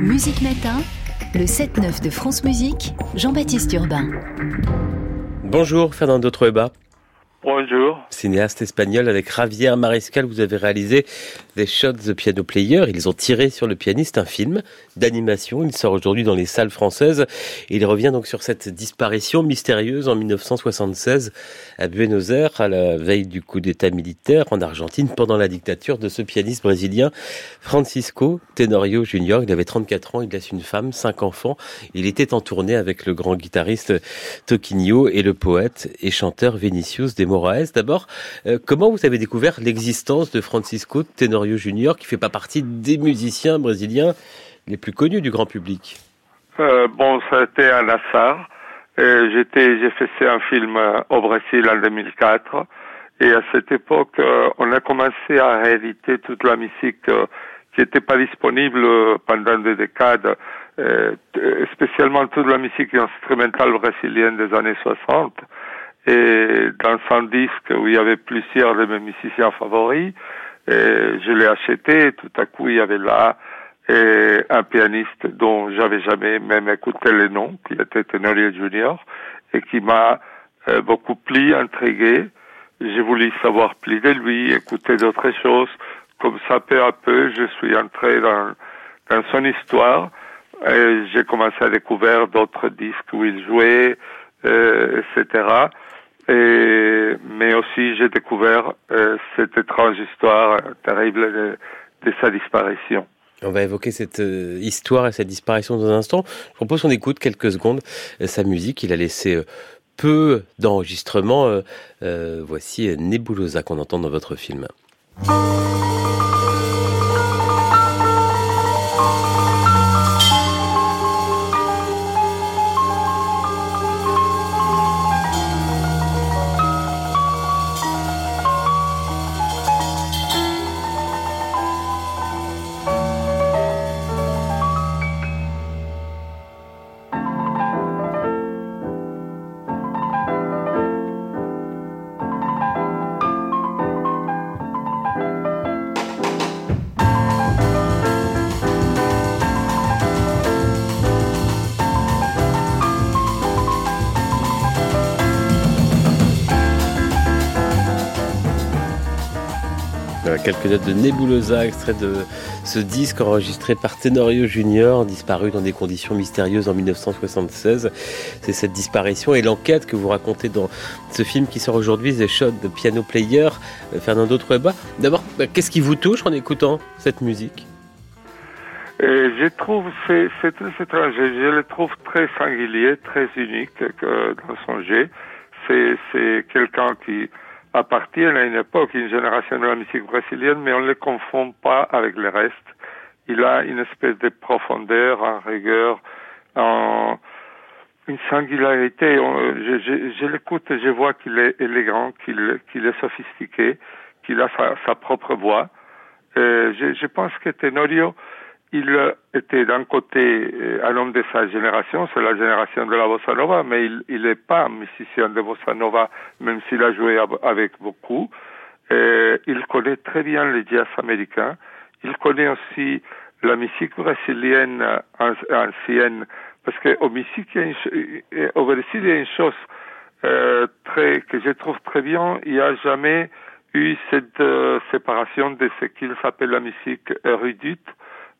Musique Matin, le 7-9 de France Musique, Jean-Baptiste Urbain. Bonjour Fernando Trueba. Bonjour. Cinéaste espagnol avec Javier Mariscal, vous avez réalisé des Shots the Piano Player. Ils ont tiré sur le pianiste un film d'animation. Il sort aujourd'hui dans les salles françaises. Il revient donc sur cette disparition mystérieuse en 1976 à Buenos Aires, à la veille du coup d'État militaire en Argentine, pendant la dictature de ce pianiste brésilien Francisco Tenorio Jr. Il avait 34 ans, il laisse une femme, cinq enfants. Il était en tournée avec le grand guitariste Toquinho et le poète et chanteur Vinicius de Moraes. D'abord, euh, comment vous avez découvert l'existence de Francisco Tenorio Jr., qui fait pas partie des musiciens brésiliens les plus connus du grand public euh, Bon, ça été un hasard. Euh, j'ai fait un film euh, au Brésil en 2004. Et à cette époque, on a commencé à rééditer toute la musique qui n'était pas disponible pendant des décades, spécialement toute la musique instrumentale brésilienne des années 60 et dans son disque où il y avait plusieurs de mes musiciens favoris. Et je l'ai acheté et tout à coup il y avait là un pianiste dont j'avais jamais même écouté le nom, qui était Tenorio Junior, et qui m'a euh, beaucoup plu, intrigué. J'ai voulu savoir plus de lui, écouter d'autres choses. Comme ça, peu à peu, je suis entré dans, dans son histoire. J'ai commencé à découvrir d'autres disques où il jouait, euh, etc. Mais aussi, j'ai découvert euh, cette étrange histoire terrible de, sa disparition. On va évoquer cette euh, histoire et cette disparition dans un instant. Je propose qu'on écoute quelques secondes euh, sa musique. Il a laissé peu d'enregistrements. Voici Nebulosa qu'on entend dans votre film. Quelques notes de Nebulosa, extrait de ce disque enregistré par Tenorio Junior, disparu dans des conditions mystérieuses en 1976. C'est cette disparition et l'enquête que vous racontez dans ce film qui sort aujourd'hui, The Shot de Piano Player, Fernando Trueba. D'abord, bah, qu'est-ce qui vous touche en écoutant cette musique? Et je trouve c'est. Je le trouve très singulier, très unique que dans son jeu. C'est c'est quelqu'un qui appartiennent à une époque, une génération de la musique brésilienne, mais on ne le confond pas avec le reste. Il a une espèce de profondeur, en rigueur, en une singularité. Je, l'écoute et je vois qu'il est élégant, qu'il est sophistiqué, qu'il a sa, propre voix. Euh, je pense que Tenorio, il était d'un côté euh, un homme de sa génération, c'est la génération de la bossa nova, mais il n'est pas musicien de bossa nova, même s'il a joué avec beaucoup. Et il connaît très bien le jazz américain. Il connaît aussi la musique brésilienne ancienne, parce qu'au au Brésil, il y a une chose euh, très que je trouve très bien. Il n'y a jamais eu cette euh, séparation de ce qu'il s'appelle la musique érudite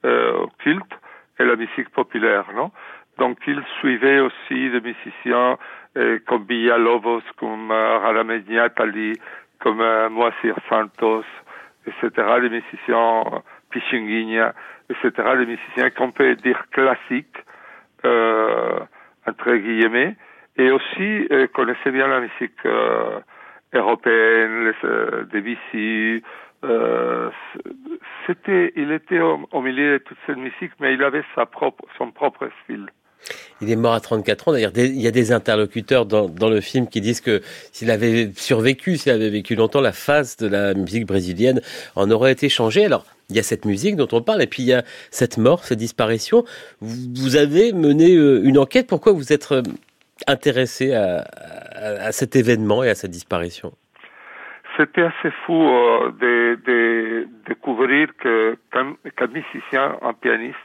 euh, culte et la musique populaire, non? Donc il suivait aussi des musiciens euh, comme Villalobos, comme euh, Ralamegna Tali, comme euh, Moacir Santos, etc., les musiciens Pichinguinha, etc., les musiciens qu'on peut dire classiques, euh, entre guillemets, et aussi euh, connaissaient bien la musique euh, européenne, les, Debussy, euh, il était au, milieu de toute cette musique, mais il avait son propre style. Il est mort à 34 ans. D'ailleurs, il y a des interlocuteurs dans, le film qui disent que s'il avait survécu, s'il avait vécu longtemps, la face de la musique brésilienne en aurait été changée. Alors, il y a cette musique dont on parle, et puis il y a cette mort, cette disparition. Vous avez mené euh, une enquête. Pourquoi vous êtes euh, intéressé à, à, à cet événement et à cette disparition? C'était assez fou euh, de, de, découvrir que qu'un qu musicien, un pianiste,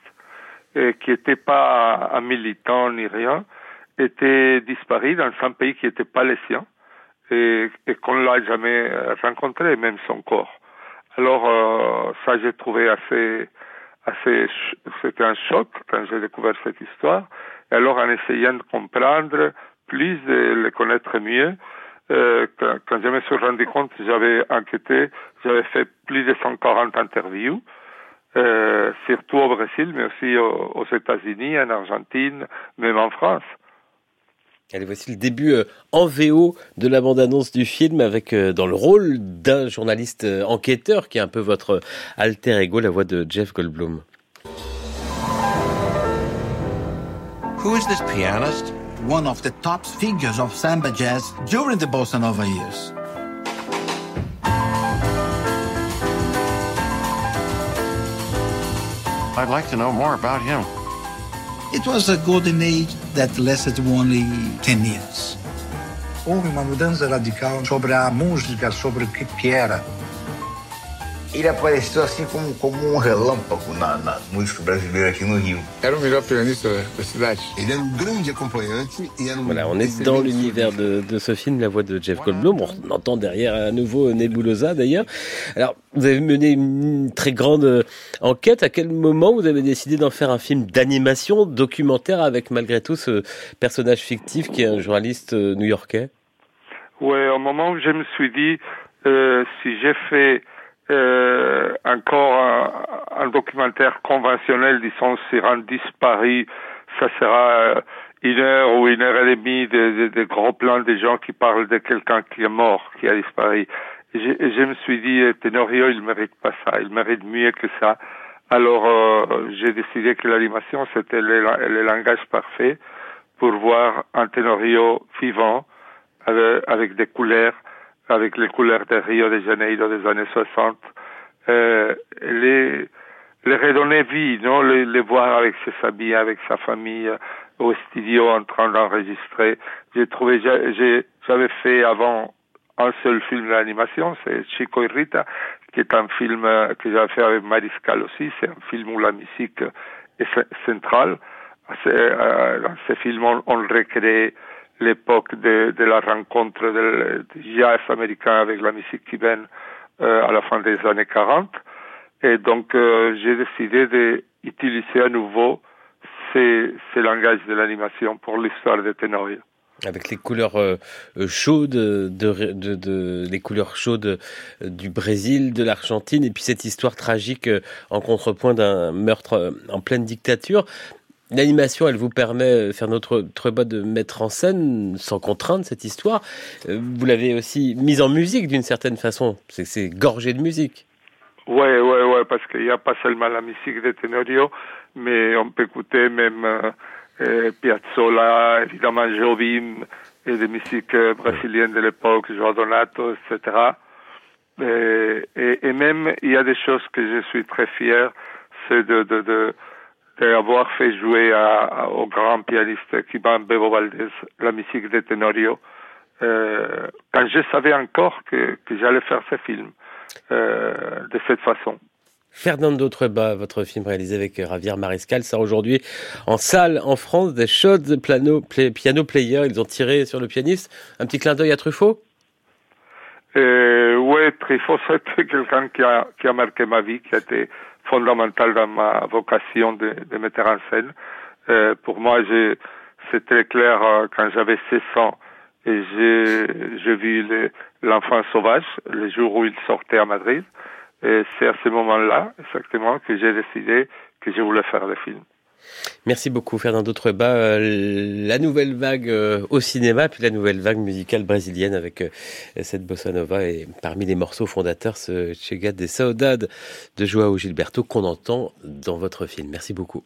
et qui n'était pas un militant ni rien, était disparu dans un pays qui n'était pas le sien et, et qu'on l'a jamais rencontré, même son corps. Alors euh, ça j'ai trouvé assez assez c'était un choc quand j'ai découvert cette histoire. Et alors en essayant de comprendre plus, de le connaître mieux, euh, quand, quand, je me suis rendu compte, j'avais enquêté, j'avais fait plus de 140 interviews, euh, surtout au Brésil, mais aussi aux, aux États-Unis, en Argentine, même en France. Allez, voici le début euh, en VO de la bande-annonce du film avec euh, dans le rôle d'un journaliste euh, enquêteur qui est un peu votre alter ego, la voix de Jeff Goldblum. Who is this pianist? One of the top figures of samba jazz during the bossa nova years. I'd like to know more about him. It was a golden age that lasted only 10 years. Houve uma mudança radical sobre a música, sobre o que, que era. Ele apareceu assim como, como um relâmpago na, na, música brasileira aqui no Rio. Era o melhor pianista da cidade. Ele era um grande acompanhante e era um Voilà, on est dans l'univers de, de, ce film, la voix de Jeff Goldblum. On entend derrière à nouveau Nebulosa d'ailleurs. Alors, vous avez mené une très grande enquête. À quel moment vous avez décidé d'en faire un film d'animation, documentaire, avec malgré tout ce personnage fictif qui est un journaliste new-yorkais? Ouais, au moment où je me suis dit, euh, si j'ai fait euh, encore un, un, documentaire conventionnel, disons, sur un disparu, ça sera une heure ou une heure et demie de, de, de gros plans de gens qui parlent de quelqu'un qui est mort, qui a disparu. Je, je me suis dit, Tenorio, il mérite pas ça, il mérite mieux que ça. Alors, euh, j'ai décidé que l'animation, c'était le, le, langage parfait pour voir un Tenorio vivant, avec, avec des couleurs, avec les couleurs de Rio de Janeiro des années 60, euh, les, les redonner vie, non, les, les voir avec ses amis, avec sa famille, au studio en train d'enregistrer. J'ai trouvé, j'avais fait avant un seul film d'animation, c'est Chico y Rita, qui est un film que j'avais fait avec Mariscal aussi. C'est un film où la musique est centrale. Euh, dans ce film, on, on recrée l'époque de, de, la rencontre du jazz américain avec la musique cubaine euh, à la fin des années 40. Et donc, euh, j'ai décidé d'utiliser à nouveau ces, ces langages de l'animation pour l'histoire de Tenorio. Avec les couleurs euh, chaudes, de, de, de, les couleurs chaudes du Brésil, de l'Argentine, et puis cette histoire tragique en contrepoint d'un meurtre en pleine dictature. L'animation, elle vous permet, faire notre trébat de mettre en scène, sans contrainte, cette histoire. Vous l'avez aussi mise en musique d'une certaine façon. C'est gorgé de musique. Ouais, ouais, ouais, parce qu'il n'y a pas seulement la musique de Tenorio, mais on peut écouter même euh, Piazzolla, évidemment Jobim, et des musiques brésiliennes de l'époque, João Donato, etc. Et, et, et, même, il y a des choses que je suis très fier, c'est de, de, de d'avoir fait jouer à, à, au grand pianiste cubain Bebo Valdez la musique de Tenorio euh, quand je savais encore que, que j'allais faire ce film euh, de cette façon. Fernando Trueba, votre film réalisé avec Javier Mariscal, sort aujourd'hui en salle en France des shots de piano, play, piano player. Ils ont tiré sur le pianiste. Un petit clin d'œil à Truffaut? Euh, Oui, Truffaut, c'était quelqu'un qui a, qui a marqué ma vie, qui a été fondamental dans ma vocation de, de mettre en scène. Euh, pour moi, c'est très clair euh, quand j'avais 16 ans et j'ai vu l'enfant sauvage le jour où il sortait à Madrid. Et c'est à ce moment-là, exactement, que j'ai décidé que je voulais faire le film. Merci beaucoup Fernando Trueba. Euh, la nouvelle vague euh, au cinéma, puis la nouvelle vague musicale brésilienne avec euh, cette bossa nova et parmi les morceaux fondateurs ce Chega de Saudade de Joao Gilberto qu'on entend dans votre film. Merci beaucoup.